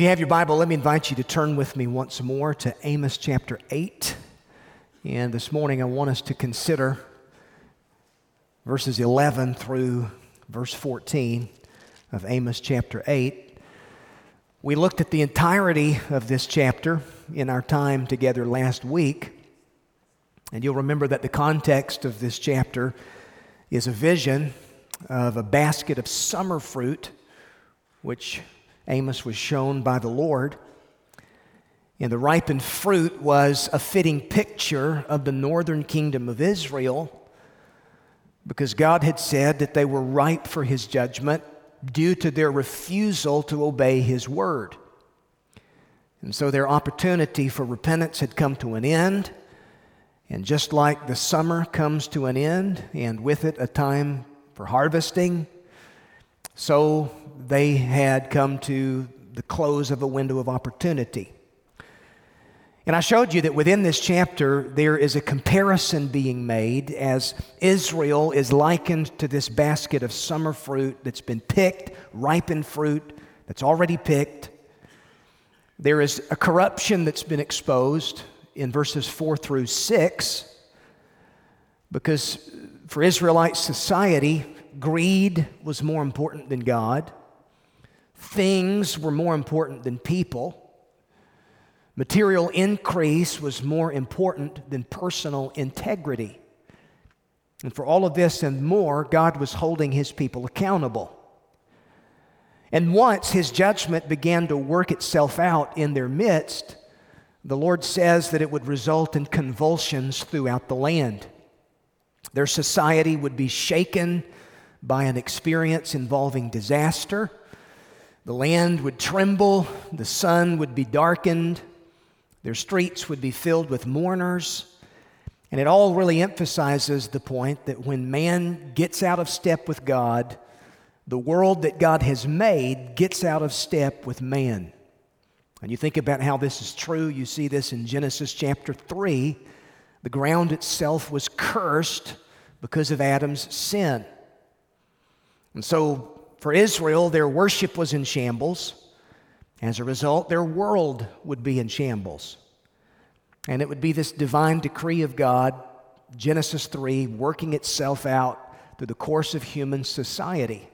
If you have your Bible, let me invite you to turn with me once more to Amos chapter 8. And this morning I want us to consider verses 11 through verse 14 of Amos chapter 8. We looked at the entirety of this chapter in our time together last week. And you'll remember that the context of this chapter is a vision of a basket of summer fruit, which Amos was shown by the Lord. And the ripened fruit was a fitting picture of the northern kingdom of Israel because God had said that they were ripe for his judgment due to their refusal to obey his word. And so their opportunity for repentance had come to an end. And just like the summer comes to an end, and with it a time for harvesting, so they had come to the close of a window of opportunity. And I showed you that within this chapter, there is a comparison being made as Israel is likened to this basket of summer fruit that's been picked, ripened fruit that's already picked. There is a corruption that's been exposed in verses 4 through 6 because for Israelite society, greed was more important than God. Things were more important than people. Material increase was more important than personal integrity. And for all of this and more, God was holding his people accountable. And once his judgment began to work itself out in their midst, the Lord says that it would result in convulsions throughout the land. Their society would be shaken by an experience involving disaster. The land would tremble, the sun would be darkened, their streets would be filled with mourners. And it all really emphasizes the point that when man gets out of step with God, the world that God has made gets out of step with man. And you think about how this is true, you see this in Genesis chapter 3. The ground itself was cursed because of Adam's sin. And so for Israel, their worship was in shambles. As a result, their world would be in shambles. And it would be this divine decree of God, Genesis 3, working itself out through the course of human society.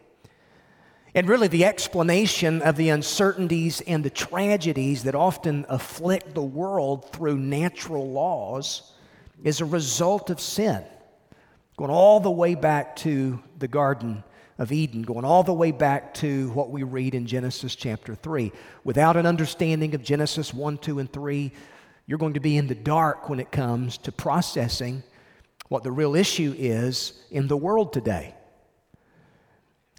And really, the explanation of the uncertainties and the tragedies that often afflict the world through natural laws is a result of sin, going all the way back to the Garden of Eden, going all the way back to what we read in Genesis chapter 3. Without an understanding of Genesis 1, 2, and 3, you're going to be in the dark when it comes to processing what the real issue is in the world today.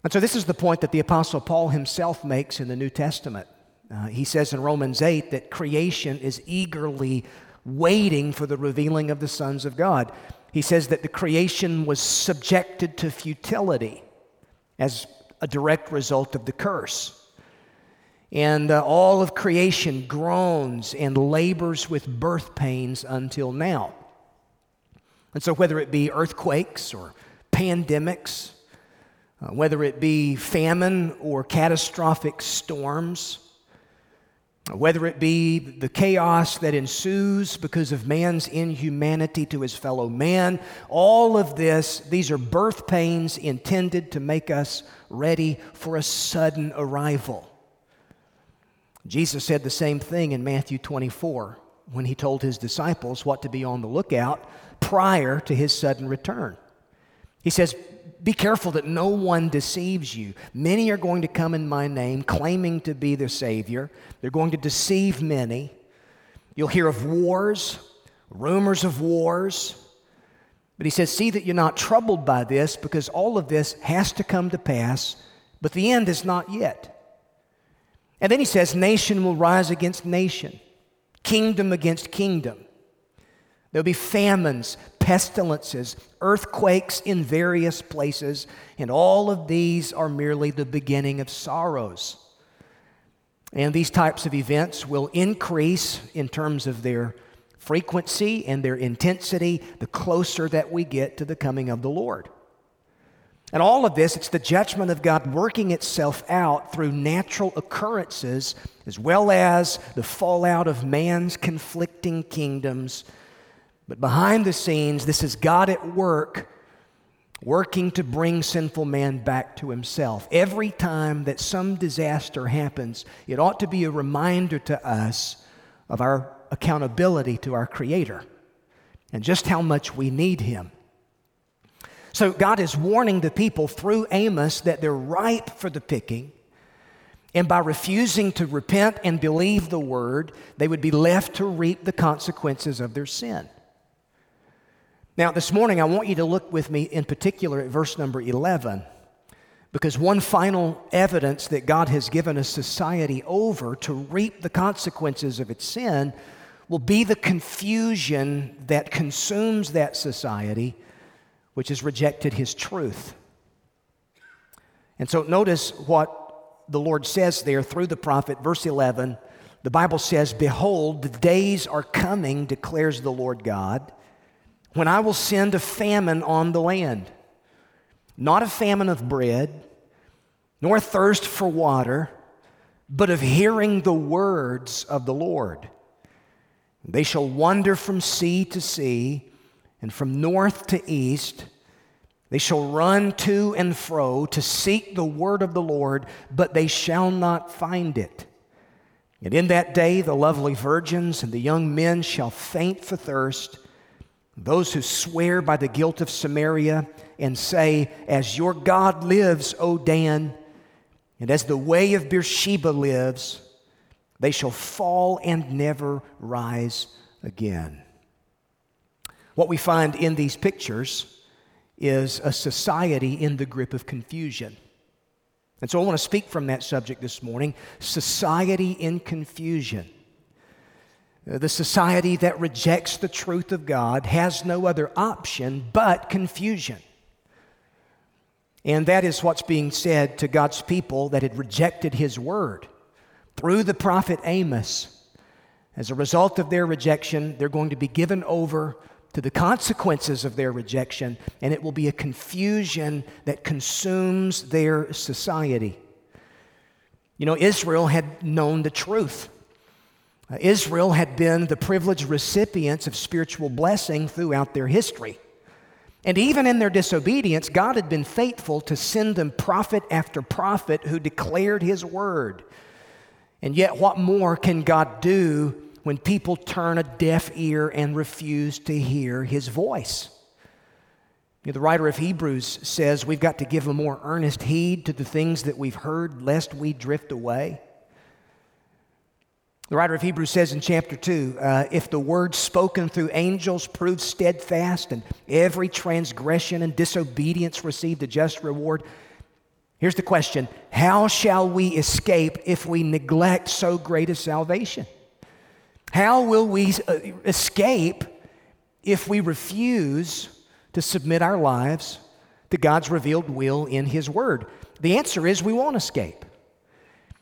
And so, this is the point that the Apostle Paul himself makes in the New Testament. Uh, he says in Romans 8 that creation is eagerly waiting for the revealing of the sons of God. He says that the creation was subjected to futility as a direct result of the curse. And uh, all of creation groans and labors with birth pains until now. And so, whether it be earthquakes or pandemics, uh, whether it be famine or catastrophic storms, whether it be the chaos that ensues because of man's inhumanity to his fellow man, all of this, these are birth pains intended to make us ready for a sudden arrival. Jesus said the same thing in Matthew 24 when he told his disciples what to be on the lookout prior to his sudden return. He says, be careful that no one deceives you. Many are going to come in my name claiming to be the Savior. They're going to deceive many. You'll hear of wars, rumors of wars. But he says, See that you're not troubled by this because all of this has to come to pass, but the end is not yet. And then he says, Nation will rise against nation, kingdom against kingdom. There'll be famines, pestilences, earthquakes in various places, and all of these are merely the beginning of sorrows. And these types of events will increase in terms of their frequency and their intensity the closer that we get to the coming of the Lord. And all of this, it's the judgment of God working itself out through natural occurrences as well as the fallout of man's conflicting kingdoms. But behind the scenes, this is God at work, working to bring sinful man back to himself. Every time that some disaster happens, it ought to be a reminder to us of our accountability to our Creator and just how much we need Him. So God is warning the people through Amos that they're ripe for the picking. And by refusing to repent and believe the word, they would be left to reap the consequences of their sin. Now, this morning, I want you to look with me in particular at verse number 11, because one final evidence that God has given a society over to reap the consequences of its sin will be the confusion that consumes that society which has rejected his truth. And so notice what the Lord says there through the prophet, verse 11. The Bible says, Behold, the days are coming, declares the Lord God, when I will send a famine on the land. Not a famine of bread, nor a thirst for water, but of hearing the words of the Lord. They shall wander from sea to sea and from north to east. They shall run to and fro to seek the word of the Lord, but they shall not find it. And in that day the lovely virgins and the young men shall faint for thirst. Those who swear by the guilt of Samaria and say, As your God lives, O Dan, and as the way of Beersheba lives, they shall fall and never rise again. What we find in these pictures is a society in the grip of confusion. And so I want to speak from that subject this morning society in confusion. Uh, the society that rejects the truth of God has no other option but confusion. And that is what's being said to God's people that had rejected His word. Through the prophet Amos, as a result of their rejection, they're going to be given over to the consequences of their rejection, and it will be a confusion that consumes their society. You know, Israel had known the truth. Uh, Israel had been the privileged recipients of spiritual blessing throughout their history. And even in their disobedience, God had been faithful to send them prophet after prophet who declared his word. And yet, what more can God do when people turn a deaf ear and refuse to hear his voice. You know, the writer of Hebrews says we've got to give a more earnest heed to the things that we've heard, lest we drift away. The writer of Hebrews says in chapter 2 uh, if the word spoken through angels proved steadfast and every transgression and disobedience received a just reward, here's the question How shall we escape if we neglect so great a salvation? How will we uh, escape if we refuse to submit our lives to God's revealed will in His Word? The answer is we won't escape.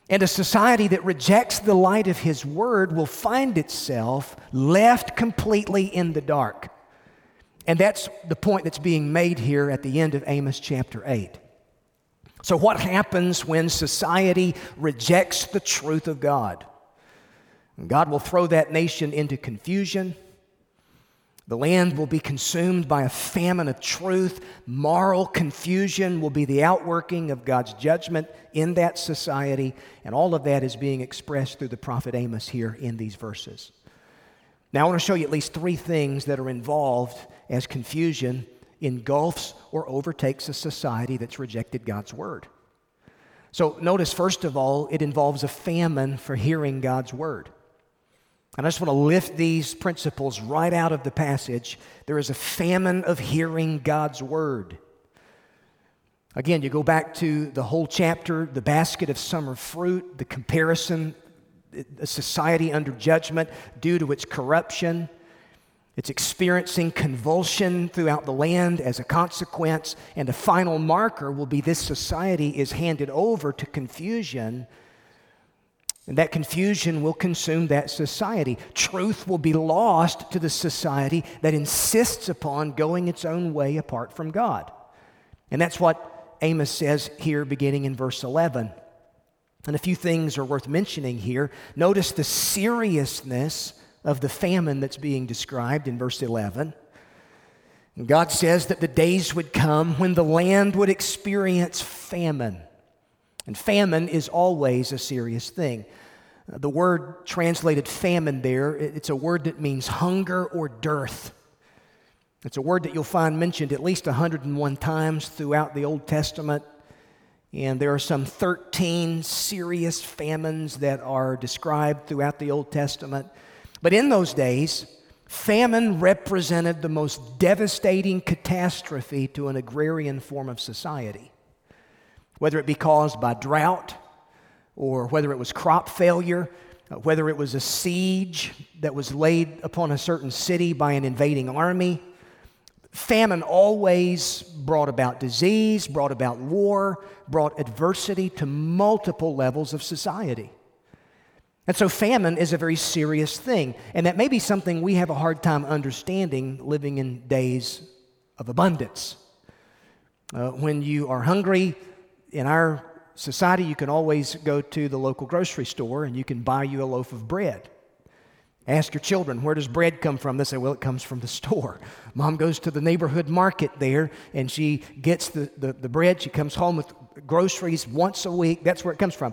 And a society that rejects the light of His Word will find itself left completely in the dark. And that's the point that's being made here at the end of Amos chapter 8. So, what happens when society rejects the truth of God? God will throw that nation into confusion. The land will be consumed by a famine of truth. Moral confusion will be the outworking of God's judgment in that society. And all of that is being expressed through the prophet Amos here in these verses. Now, I want to show you at least three things that are involved as confusion engulfs or overtakes a society that's rejected God's word. So, notice, first of all, it involves a famine for hearing God's word. And I just want to lift these principles right out of the passage. There is a famine of hearing God's word. Again, you go back to the whole chapter, the basket of summer fruit, the comparison, a society under judgment due to its corruption. It's experiencing convulsion throughout the land as a consequence, and the final marker will be this society is handed over to confusion and that confusion will consume that society. Truth will be lost to the society that insists upon going its own way apart from God. And that's what Amos says here, beginning in verse 11. And a few things are worth mentioning here. Notice the seriousness of the famine that's being described in verse 11. God says that the days would come when the land would experience famine. And famine is always a serious thing. The word translated famine there, it's a word that means hunger or dearth. It's a word that you'll find mentioned at least 101 times throughout the Old Testament. And there are some 13 serious famines that are described throughout the Old Testament. But in those days, famine represented the most devastating catastrophe to an agrarian form of society. Whether it be caused by drought, or whether it was crop failure, uh, whether it was a siege that was laid upon a certain city by an invading army, famine always brought about disease, brought about war, brought adversity to multiple levels of society. And so, famine is a very serious thing. And that may be something we have a hard time understanding living in days of abundance. Uh, when you are hungry, in our society, you can always go to the local grocery store and you can buy you a loaf of bread. Ask your children, where does bread come from? They say, well, it comes from the store. Mom goes to the neighborhood market there and she gets the, the, the bread. She comes home with groceries once a week. That's where it comes from.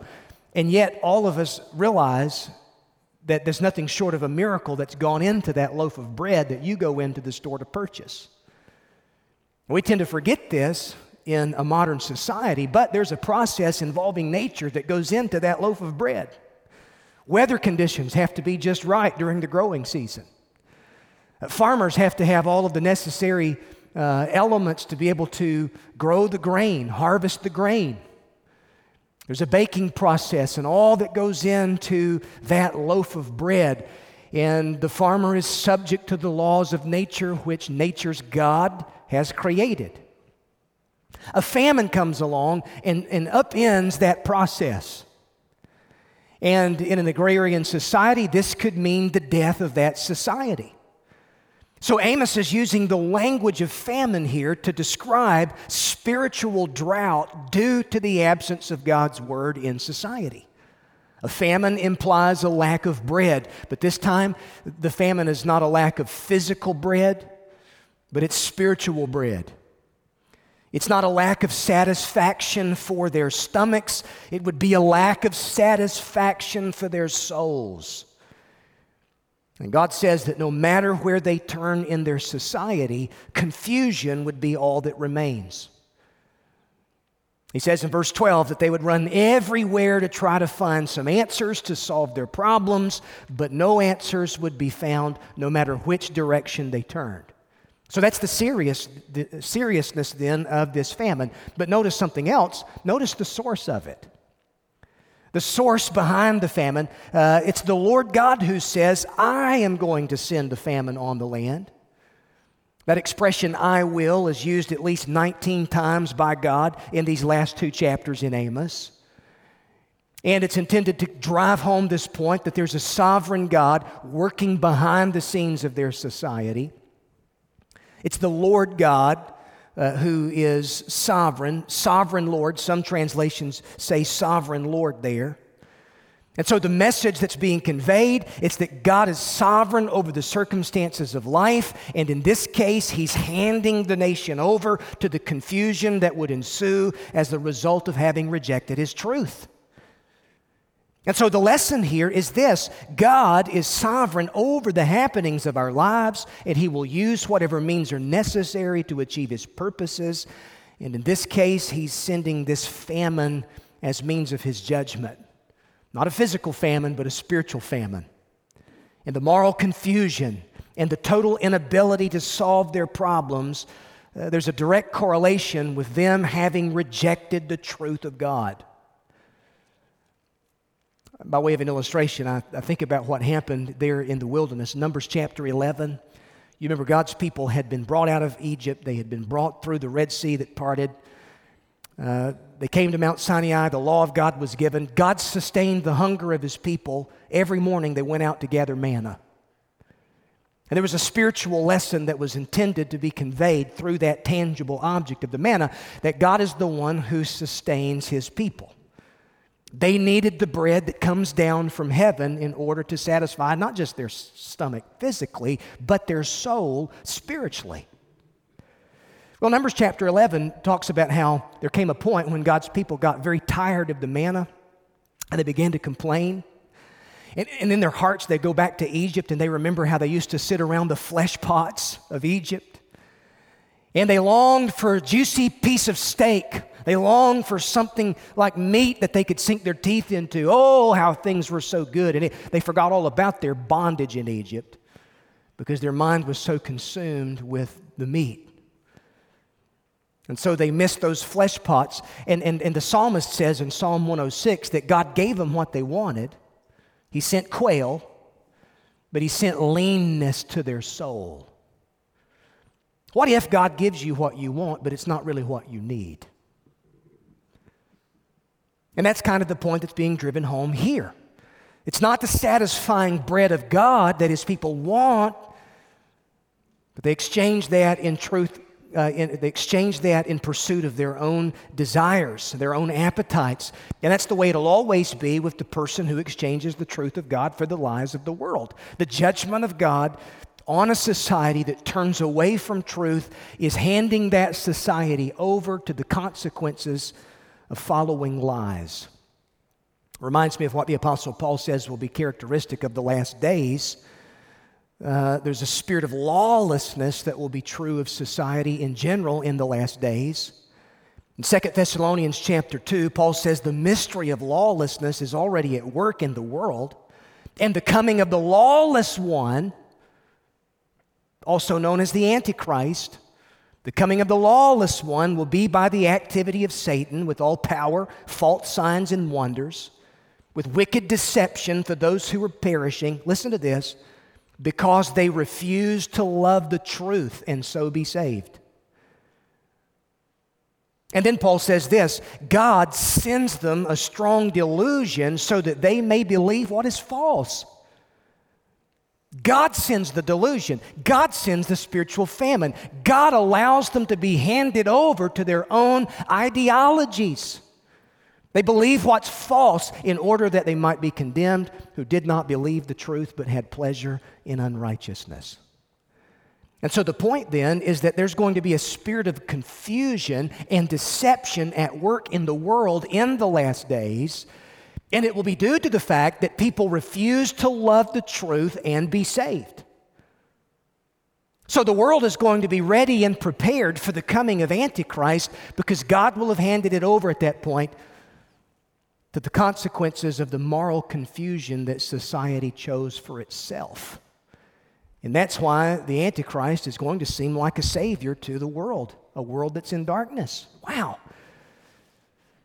And yet, all of us realize that there's nothing short of a miracle that's gone into that loaf of bread that you go into the store to purchase. We tend to forget this in a modern society, but there's a process involving nature that goes into that loaf of bread. Weather conditions have to be just right during the growing season. Farmers have to have all of the necessary uh, elements to be able to grow the grain, harvest the grain. There's a baking process and all that goes into that loaf of bread. And the farmer is subject to the laws of nature, which nature's God has created. A famine comes along and, and upends that process. And in an agrarian society, this could mean the death of that society. So Amos is using the language of famine here to describe spiritual drought due to the absence of God's word in society. A famine implies a lack of bread, but this time the famine is not a lack of physical bread, but it's spiritual bread. It's not a lack of satisfaction for their stomachs, it would be a lack of satisfaction for their souls. And God says that no matter where they turn in their society, confusion would be all that remains. He says in verse 12 that they would run everywhere to try to find some answers to solve their problems, but no answers would be found no matter which direction they turned. So that's the, serious, the seriousness then of this famine. But notice something else. Notice the source of it the source behind the famine. Uh, it's the Lord God who says, I am going to send a famine on the land. That expression, I will, is used at least 19 times by God in these last two chapters in Amos. And it's intended to drive home this point that there's a sovereign God working behind the scenes of their society. It's the Lord God uh, who is sovereign, sovereign Lord. Some translations say sovereign Lord there. And so the message that's being conveyed is that God is sovereign over the circumstances of life, and in this case, He's handing the nation over to the confusion that would ensue as the result of having rejected His truth. And so the lesson here is this God is sovereign over the happenings of our lives, and He will use whatever means are necessary to achieve His purposes. And in this case, He's sending this famine as means of His judgment. Not a physical famine, but a spiritual famine. And the moral confusion and the total inability to solve their problems, uh, there's a direct correlation with them having rejected the truth of God by way of an illustration, I, I, think about what happened there in the wilderness. Numbers chapter 11. You remember God's people had been brought out of Egypt, they had been brought through the Red Sea that parted. Uh, they came to Mount Sinai, the law of God was given. God sustained the hunger of his people. Every morning they went out to gather manna. And there was a spiritual lesson that was intended to be conveyed through that tangible object of the manna that God is the one who sustains his people. They needed the bread that comes down from heaven in order to satisfy not just their stomach physically, but their soul spiritually. Well, Numbers chapter 11 talks about how there came a point when God's people got very tired of the manna and they began to complain. And, and in their hearts, they go back to Egypt and they remember how they used to sit around the flesh pots of Egypt. And they longed for a juicy piece of steak. They longed for something like meat that they could sink their teeth into. Oh, how things were so good. And they forgot all about their bondage in Egypt because their mind was so consumed with the meat. And so they missed those flesh pots. And, and, and the psalmist says in Psalm 106 that God gave them what they wanted. He sent quail, but He sent leanness to their soul. What if God gives you what you want, but it's not really what you need? And that's kind of the point that's being driven home here. It's not the satisfying bread of God that his people want, but they exchange that in truth. Uh, in, they exchange that in pursuit of their own desires, their own appetites. And that's the way it'll always be with the person who exchanges the truth of God for the lies of the world. The judgment of God on a society that turns away from truth is handing that society over to the consequences of following lies. Reminds me of what the Apostle Paul says will be characteristic of the last days. Uh, there's a spirit of lawlessness that will be true of society in general in the last days. In 2 Thessalonians chapter 2, Paul says the mystery of lawlessness is already at work in the world, and the coming of the lawless one also known as the Antichrist. The coming of the lawless one will be by the activity of Satan with all power, false signs, and wonders, with wicked deception for those who are perishing. Listen to this because they refuse to love the truth and so be saved. And then Paul says this God sends them a strong delusion so that they may believe what is false God sends the delusion. God sends the spiritual famine. God allows them to be handed over to their own ideologies. They believe what's false in order that they might be condemned, who did not believe the truth but had pleasure in unrighteousness. And so the point then is that there's going to be a spirit of confusion and deception at work in the world in the last days and it will be due to the fact that people refuse to love the truth and be saved. So the world is going to be ready and prepared for the coming of Antichrist because God will have handed it over at that point to the consequences of the moral confusion that society chose for itself. And that's why the Antichrist is going to seem like a savior to the world, a world that's in darkness. Wow.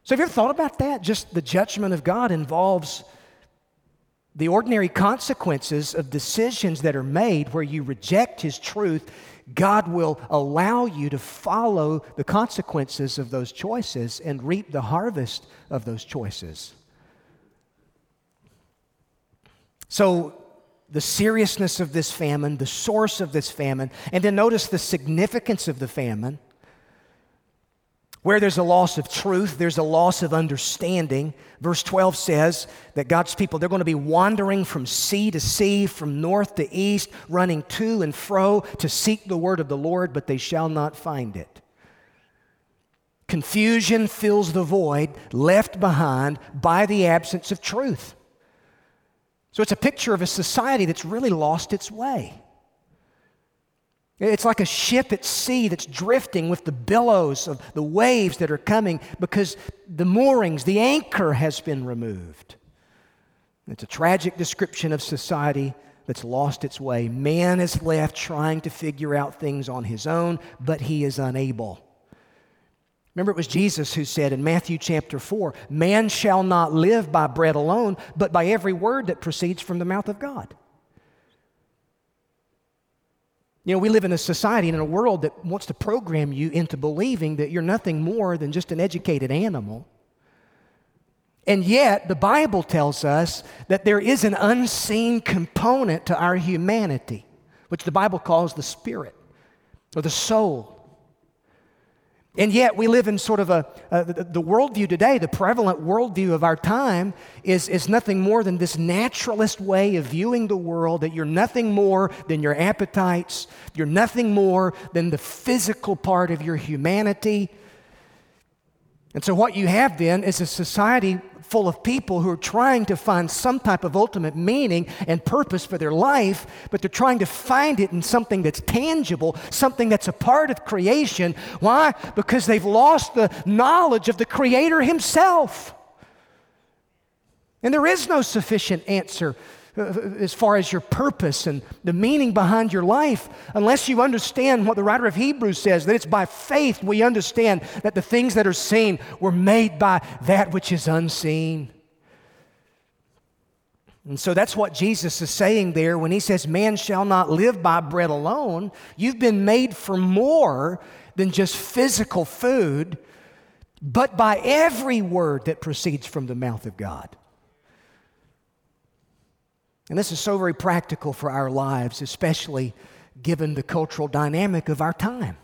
So, have you ever thought about that? Just the judgment of God involves the ordinary consequences of decisions that are made where you reject His truth. God will allow you to follow the consequences of those choices and reap the harvest of those choices. So, the seriousness of this famine, the source of this famine, and then notice the significance of the famine. Where there's a loss of truth, there's a loss of understanding. Verse 12 says that God's people, they're going to be wandering from sea to sea, from north to east, running to and fro to seek the word of the Lord, but they shall not find it. Confusion fills the void left behind by the absence of truth. So it's a picture of a society that's really lost its way. It's like a ship at sea that's drifting with the billows of the waves that are coming because the moorings, the anchor has been removed. It's a tragic description of society that's lost its way. Man is left trying to figure out things on his own, but he is unable. Remember, it was Jesus who said in Matthew chapter 4 Man shall not live by bread alone, but by every word that proceeds from the mouth of God. You know, we live in a society and in a world that wants to program you into believing that you're nothing more than just an educated animal. And yet, the Bible tells us that there is an unseen component to our humanity. which the Bible calls the spirit or the soul. And yet, we live in sort of a, the, the worldview today, the prevalent worldview of our time is, is nothing more than this naturalist way of viewing the world that you're nothing more than your appetites, you're nothing more than the physical part of your humanity. And so, what you have then is a society full of people who are trying to find some type of ultimate meaning and purpose for their life, but they're trying to find it in something that's tangible, something that's a part of creation. Why? Because they've lost the knowledge of the Creator Himself. And there is no sufficient answer Uh, as far as your purpose and the meaning behind your life unless you understand what the writer of Hebrews says that it's by faith we understand that the things that are seen were made by that which is unseen. And so that's what Jesus is saying there when he says, Man shall not live by bread alone. You've been made for more than just physical food, but by every word that proceeds from the mouth of God. And this is so very practical for our lives, especially given the cultural dynamic of our time.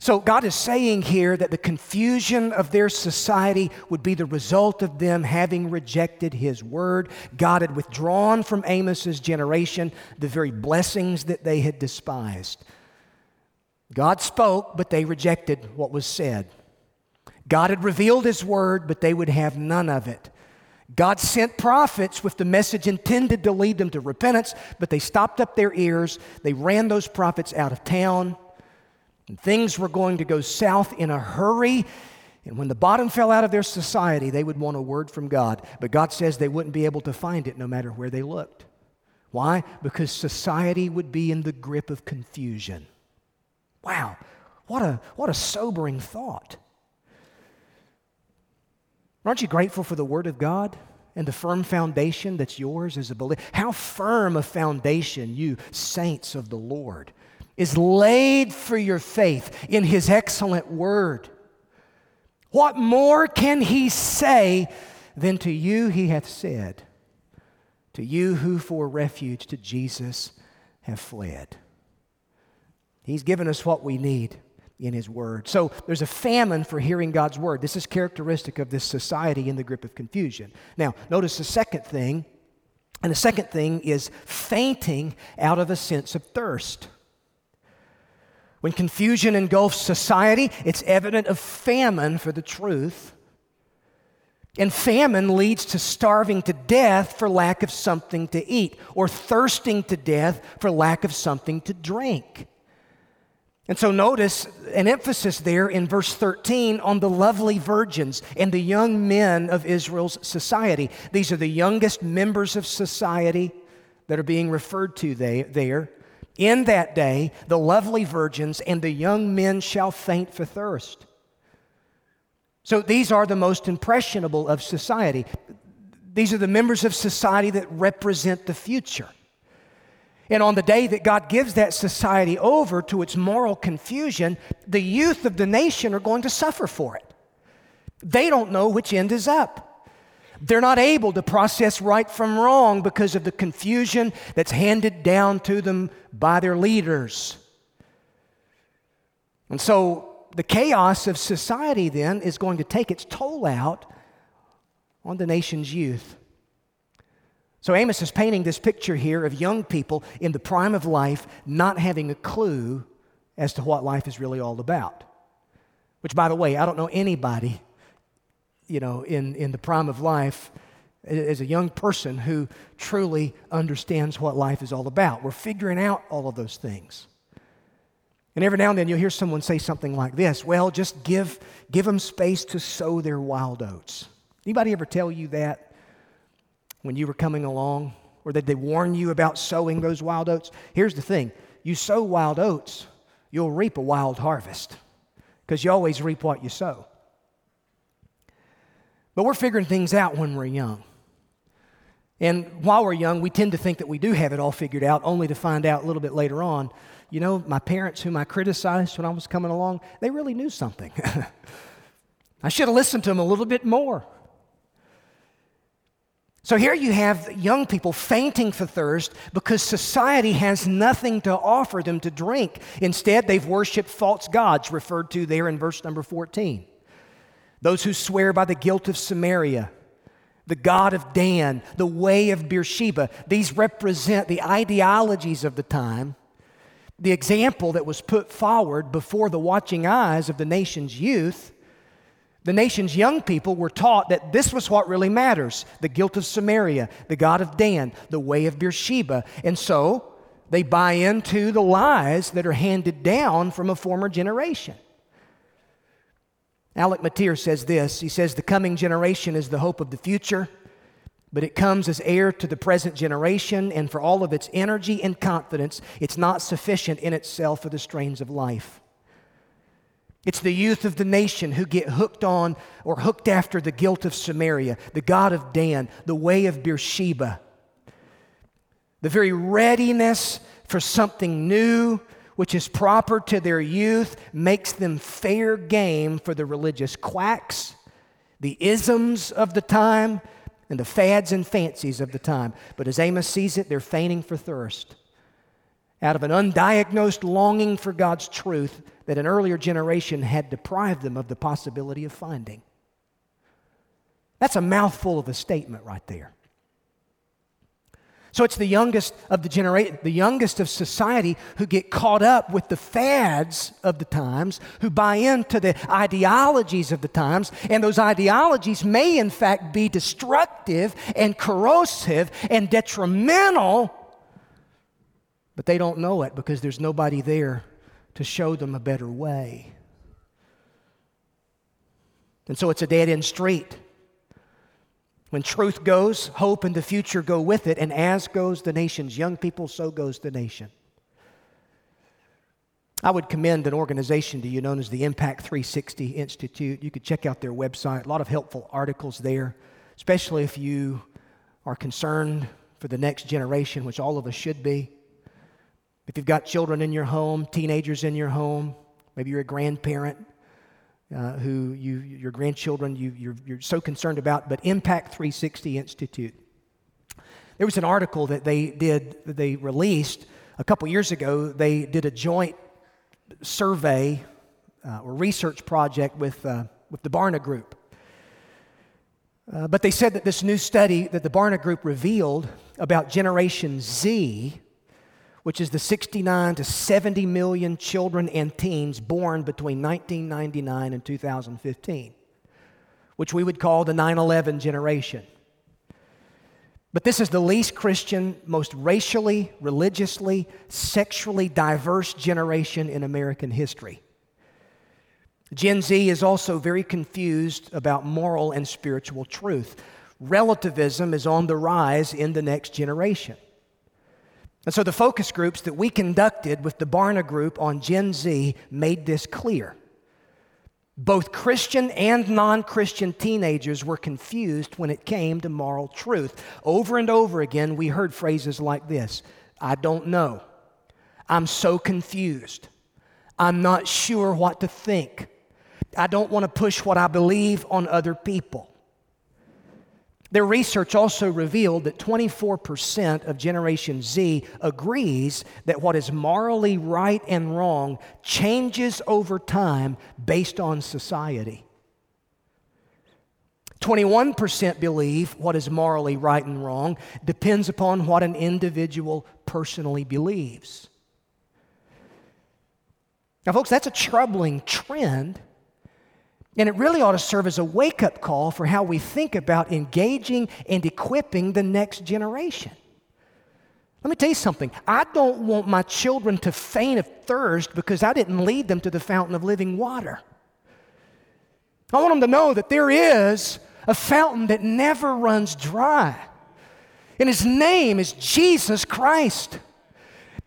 So, God is saying here that the confusion of their society would be the result of them having rejected His word. God had withdrawn from Amos's generation the very blessings that they had despised. God spoke, but they rejected what was said. God had revealed His word, but they would have none of it. God sent prophets with the message intended to lead them to repentance, but they stopped up their ears. They ran those prophets out of town. And things were going to go south in a hurry. And when the bottom fell out of their society, they would want a word from God. But God says they wouldn't be able to find it no matter where they looked. Why? Because society would be in the grip of confusion. Wow, what a, what a sobering thought. Aren't you grateful for the Word of God and the firm foundation that's yours as a believer? How firm a foundation, you saints of the Lord, is laid for your faith in His excellent Word. What more can He say than to you He hath said, to you who for refuge to Jesus have fled? He's given us what we need in His Word. So there's a famine for hearing God's Word. This is characteristic of this society in the grip of confusion. Now, notice the second thing, and the second thing is fainting out of a sense of thirst. When confusion engulfs society, it's evident of famine for the truth. And famine leads to starving to death for lack of something to eat, or thirsting to death for lack of something to drink. And so notice an emphasis there in verse 13 on the lovely virgins and the young men of Israel's society. These are the youngest members of society that are being referred to there. In that day, the lovely virgins and the young men shall faint for thirst. So these are the most impressionable of society. These are the members of society that represent the future. And on the day that God gives that society over to its moral confusion, the youth of the nation are going to suffer for it. They don't know which end is up. They're not able to process right from wrong because of the confusion that's handed down to them by their leaders. And so the chaos of society then is going to take its toll out on the nation's youth. So Amos is painting this picture here of young people in the prime of life not having a clue as to what life is really all about. Which, by the way, I don't know anybody, you know, in, in the prime of life as a young person who truly understands what life is all about. We're figuring out all of those things. And every now and then you'll hear someone say something like this well, just give, give them space to sow their wild oats. Anybody ever tell you that? When you were coming along? Or did they warn you about sowing those wild oats? Here's the thing you sow wild oats, you'll reap a wild harvest because you always reap what you sow. But we're figuring things out when we're young. And while we're young, we tend to think that we do have it all figured out, only to find out a little bit later on, you know, my parents, whom I criticized when I was coming along, they really knew something. I should have listened to them a little bit more. So here you have young people fainting for thirst because society has nothing to offer them to drink. Instead, they've worshiped false gods, referred to there in verse number 14. Those who swear by the guilt of Samaria, the God of Dan, the way of Beersheba, these represent the ideologies of the time, the example that was put forward before the watching eyes of the nation's youth the nation's young people were taught that this was what really matters the guilt of Samaria, the God of Dan, the way of Beersheba. And so they buy into the lies that are handed down from a former generation. Alec Motyer says this He says, The coming generation is the hope of the future, but it comes as heir to the present generation, and for all of its energy and confidence, it's not sufficient in itself for the strains of life. It's the youth of the nation who get hooked on or hooked after the guilt of Samaria, the God of Dan, the way of Beersheba. The very readiness for something new, which is proper to their youth, makes them fair game for the religious quacks, the isms of the time, and the fads and fancies of the time. But as Amos sees it, they're fainting for thirst. Out of an undiagnosed longing for God's truth, that an earlier generation had deprived them of the possibility of finding. That's a mouthful of a statement right there. So it's the youngest of the generation, the youngest of society who get caught up with the fads of the times, who buy into the ideologies of the times, and those ideologies may in fact be destructive and corrosive and detrimental, but they don't know it because there's nobody there to show them a better way. And so it's a dead end street. When truth goes, hope and the future go with it, and as goes the nation's young people, so goes the nation. I would commend an organization to you known as the Impact 360 Institute. You could check out their website, a lot of helpful articles there, especially if you are concerned for the next generation, which all of us should be. If you've got children in your home, teenagers in your home, maybe you're a grandparent uh, who you, your grandchildren you, you're, you're so concerned about, but Impact 360 Institute. There was an article that they did, that they released a couple years ago. They did a joint survey uh, or research project with, uh, with the Barna Group. Uh, but they said that this new study that the Barna Group revealed about Generation Z which is the 69 to 70 million children and teens born between 1999 and 2015, which we would call the 9 11 generation. But this is the least Christian, most racially, religiously, sexually diverse generation in American history. Gen Z is also very confused about moral and spiritual truth. Relativism is on the rise in the next generation. And so the focus groups that we conducted with the Barna Group on Gen Z made this clear. Both Christian and non Christian teenagers were confused when it came to moral truth. Over and over again, we heard phrases like this I don't know. I'm so confused. I'm not sure what to think. I don't want to push what I believe on other people. Their research also revealed that 24% of Generation Z agrees that what is morally right and wrong changes over time based on society. 21% believe what is morally right and wrong depends upon what an individual personally believes. Now, folks, that's a troubling trend and it really ought to serve as a wake up call for how we think about engaging and equipping the next generation. Let me tell you something. I don't want my children to faint of thirst because I didn't lead them to the fountain of living water. I want them to know that there is a fountain that never runs dry. And his name is Jesus Christ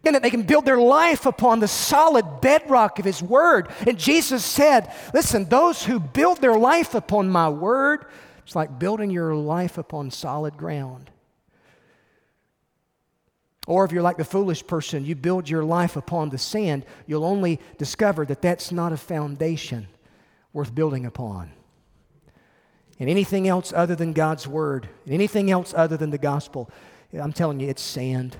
and that they can build their life upon the solid bedrock of His Word. And Jesus said, Listen, those who build their life upon my Word, it's like building your life upon solid ground. Or if you're like the foolish person, you build your life upon the sand, you'll only discover that that's not a foundation worth building upon. and anything else other than God's word, and anything else other than the gospel, I'm telling you, it's sand.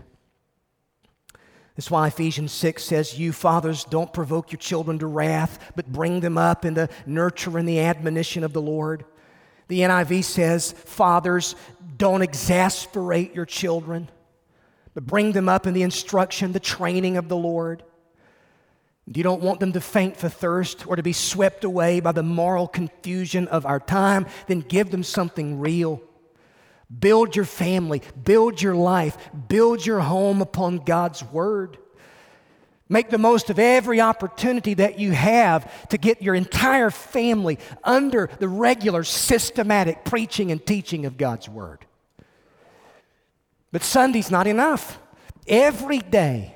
That's why Ephesians 6 says, You fathers, don't provoke your children to wrath, but bring them up in the nurture and the admonition of the Lord. The NIV says, Fathers, don't exasperate your children, but bring them up in the instruction, the training of the Lord. You don't want them to faint for thirst or to be swept away by the moral confusion of our time, then give them something real. Build your family, build your life, build your home upon God's Word. Make the most of every opportunity that you have to get your entire family under the regular systematic preaching and teaching of God's Word. But Sunday's not enough. Every day,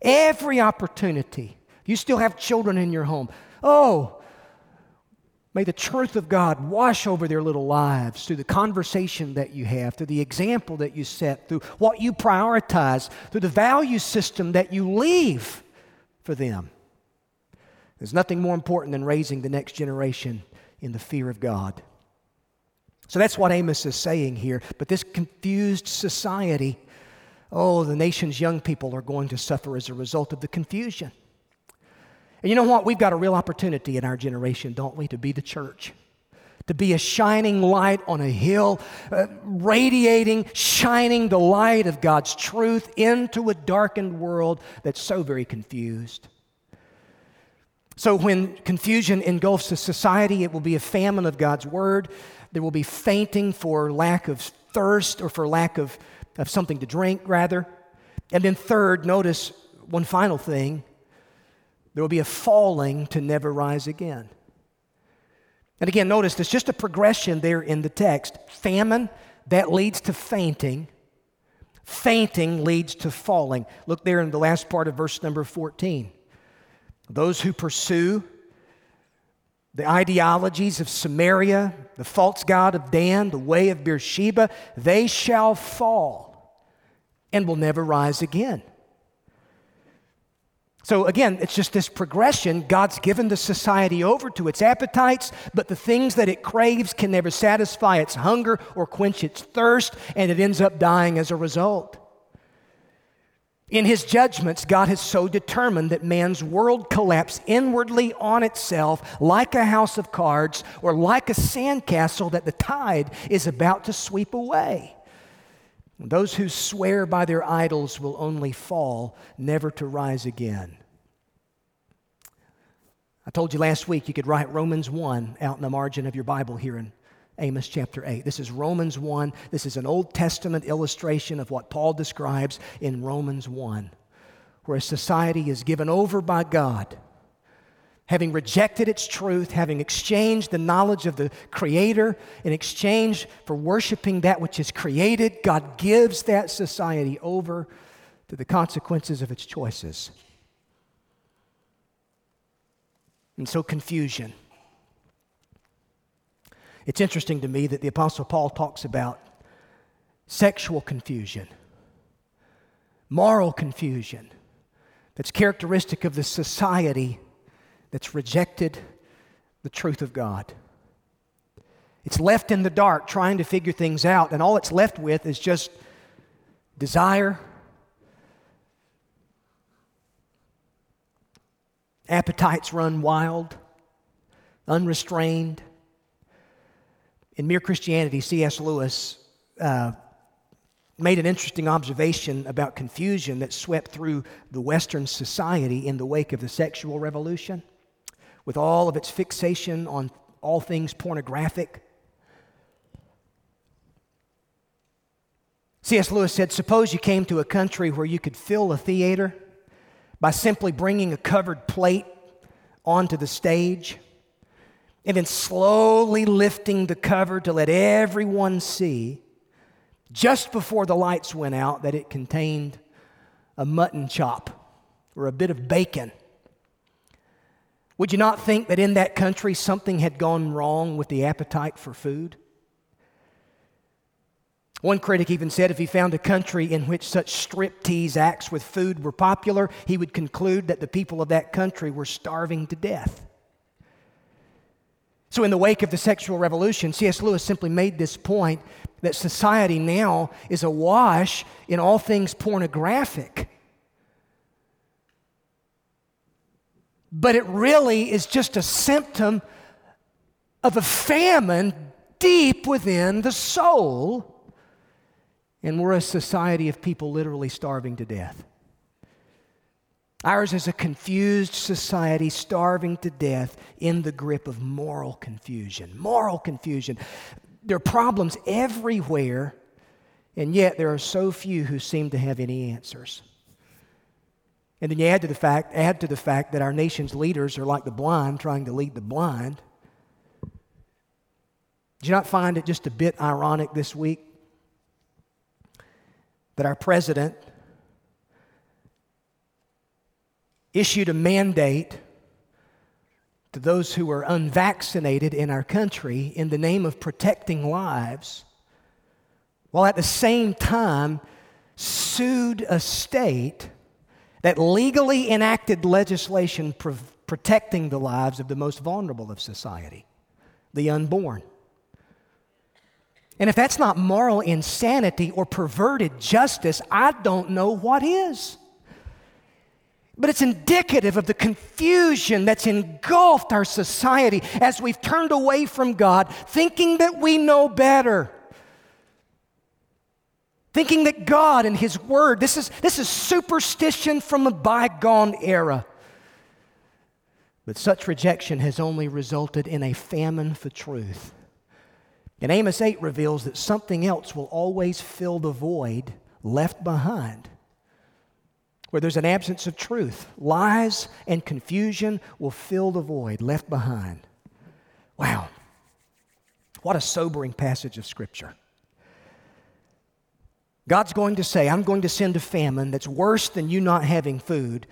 every opportunity, you still have children in your home. Oh, May the truth of God wash over their little lives through the conversation that you have, through the example that you set, through what you prioritize, through the value system that you leave for them. There's nothing more important than raising the next generation in the fear of God. So that's what Amos is saying here. But this confused society, oh, the nation's young people are going to suffer as a result of the confusion. And you know what? We've got a real opportunity in our generation, don't we, to be the church. To be a shining light on a hill, uh, radiating, shining the light of God's truth into a darkened world that's so very confused. So, when confusion engulfs a society, it will be a famine of God's word. There will be fainting for lack of thirst or for lack of, of something to drink, rather. And then, third, notice one final thing there will be a falling to never rise again. And again, notice there's just a progression there in the text. Famine, that leads to fainting. Fainting leads to falling. Look there in the last part of verse number 14. Those who pursue the ideologies of Samaria, the false god of Dan, the way of Beersheba, they shall fall and will never rise again. So again, it's just this progression. God's given the society over to its appetites, but the things that it craves can never satisfy its hunger or quench its thirst, and it ends up dying as a result. In his judgments, God has so determined that man's world collapse inwardly on itself like a house of cards or like a sandcastle that the tide is about to sweep away. Those who swear by their idols will only fall, never to rise again. I told you last week you could write Romans 1 out in the margin of your Bible here in Amos chapter 8. This is Romans 1. This is an Old Testament illustration of what Paul describes in Romans 1, where a society is given over by God having rejected its truth, having exchanged the knowledge of the Creator in exchange for worshiping that which is created, God gives that society over to the consequences of its choices. And so, confusion. It's interesting to me that the Apostle Paul talks about sexual confusion, moral confusion that's characteristic of the society that's rejected the truth of God. It's left in the dark trying to figure things out, and all it's left with is just desire, appetites run wild, unrestrained. In Mere Christianity, C.S. Lewis uh, made an interesting observation about confusion that swept through the Western society in the wake of the sexual revolution with all of its fixation on all things pornographic. C.S. Lewis said, Suppose you came to a country where you could fill a theater by simply bringing a covered plate onto the stage and then slowly lifting the cover to let everyone see, just before the lights went out, that it contained a mutton chop or a bit of bacon would you not think that in that country something had gone wrong with the appetite for food? One critic even said if he found a country in which such striptease acts with food were popular, he would conclude that the people of that country were starving to death. So, in the wake of the sexual revolution, C.S. Lewis simply made this point that society now is awash in all things pornographic. But it really is just a symptom of a famine deep within the soul. And we're a society of people literally starving to death. Ours is a confused society starving to death in the grip of moral confusion. Moral confusion. There are problems everywhere, and yet there are so few who seem to have any answers. And then you add to the fact, add to the fact that our nation's leaders are like the blind trying to lead the blind. Do you not find it just a bit ironic this week that our president issued a mandate to those who are unvaccinated in our country in the name of protecting lives, while at the same time sued a state that legally enacted legislation pro- protecting the lives of the most vulnerable of society, the unborn. And if that's not moral insanity or perverted justice, I don't know what is. But it's indicative of the confusion that's engulfed our society as we've turned away from God, thinking that we know better. Thinking that God and His Word, this is, this is superstition from a bygone era. But such rejection has only resulted in a famine for truth. And Amos 8 reveals that something else will always fill the void left behind where there's an absence of truth. Lies and confusion will fill the void left behind. Wow. What a sobering passage of Scripture. God's going to say, I'm going to send a famine that's worse than you not having food,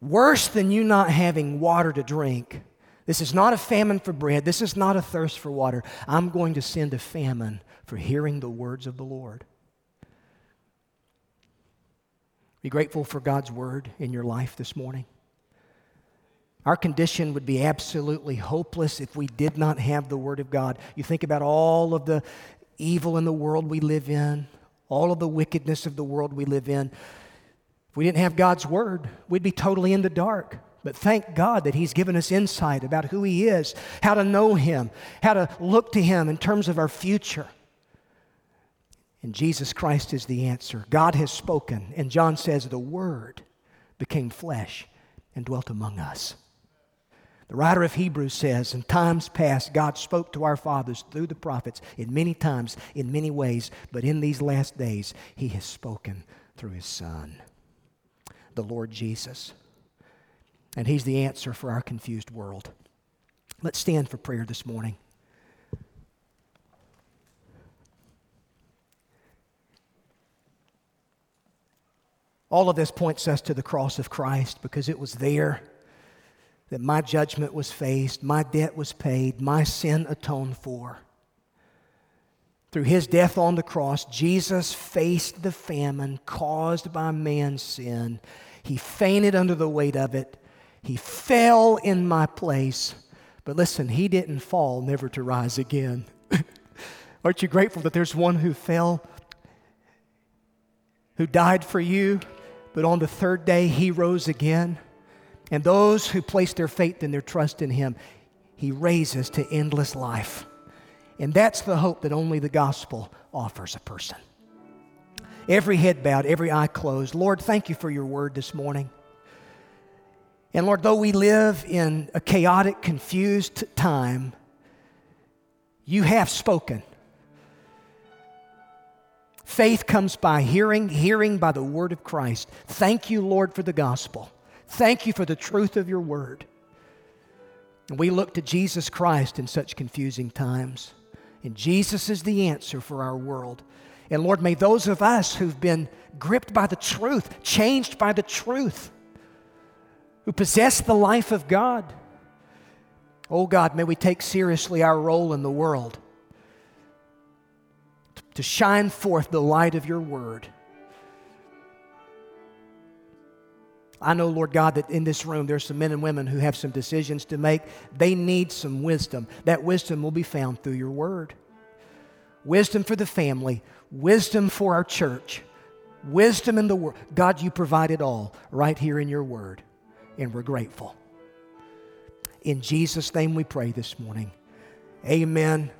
worse than you not having water to drink. This is not a famine for bread. This is not a thirst for water. I'm going to send a famine for hearing the words of the Lord. Be grateful for God's word in your life this morning. Our condition would be absolutely hopeless if we did not have the Word of God. You think about all of the evil in the world we live in, all of the wickedness of the world we live in. If we didn't have God's Word, we'd be totally in the dark. But thank God that He's given us insight about who He is, how to know Him, how to look to Him in terms of our future. And Jesus Christ is the answer. God has spoken. And John says, the Word became flesh and dwelt among us. The writer of Hebrews says, In times past, God spoke to our fathers through the prophets in many times, in many ways, but in these last days, He has spoken through His Son, the Lord Jesus. And He's the answer for our confused world. Let's stand for prayer this morning. All of this points us to the cross of Christ because it was there that my judgment was faced, my debt was paid, my sin atoned for. Through his death on the cross, Jesus faced the famine caused by man's sin. He fainted under the weight of it. He fell in my place. But listen, he didn't fall never to rise again. Aren't you grateful that there's one who fell, who died for you, but on the third day, he rose again. And those who place their faith and their trust in him, he raises to endless life. And that's the hope that only the gospel offers a person. Every head bowed, every eye closed. Lord, thank you for your word this morning. And Lord, though we live in a chaotic, confused time, you have spoken. Faith comes by hearing, hearing by the word of Christ. Thank you, Lord, for the gospel. Thank you for the truth of your word. And we look to Jesus Christ in such confusing times. And Jesus is the answer for our world. And Lord, may those of us who've been gripped by the truth, changed by the truth, who possess the life of God, oh God, may we take seriously our role in the world to shine forth the light of your word. I know, Lord God, that in this room there's some men and women who have some decisions to make. They need some wisdom. That wisdom will be found through your word. Wisdom for the family, wisdom for our church, wisdom in the world. God, you provide it all right here in your word, and we're grateful. In Jesus' name we pray this morning. Amen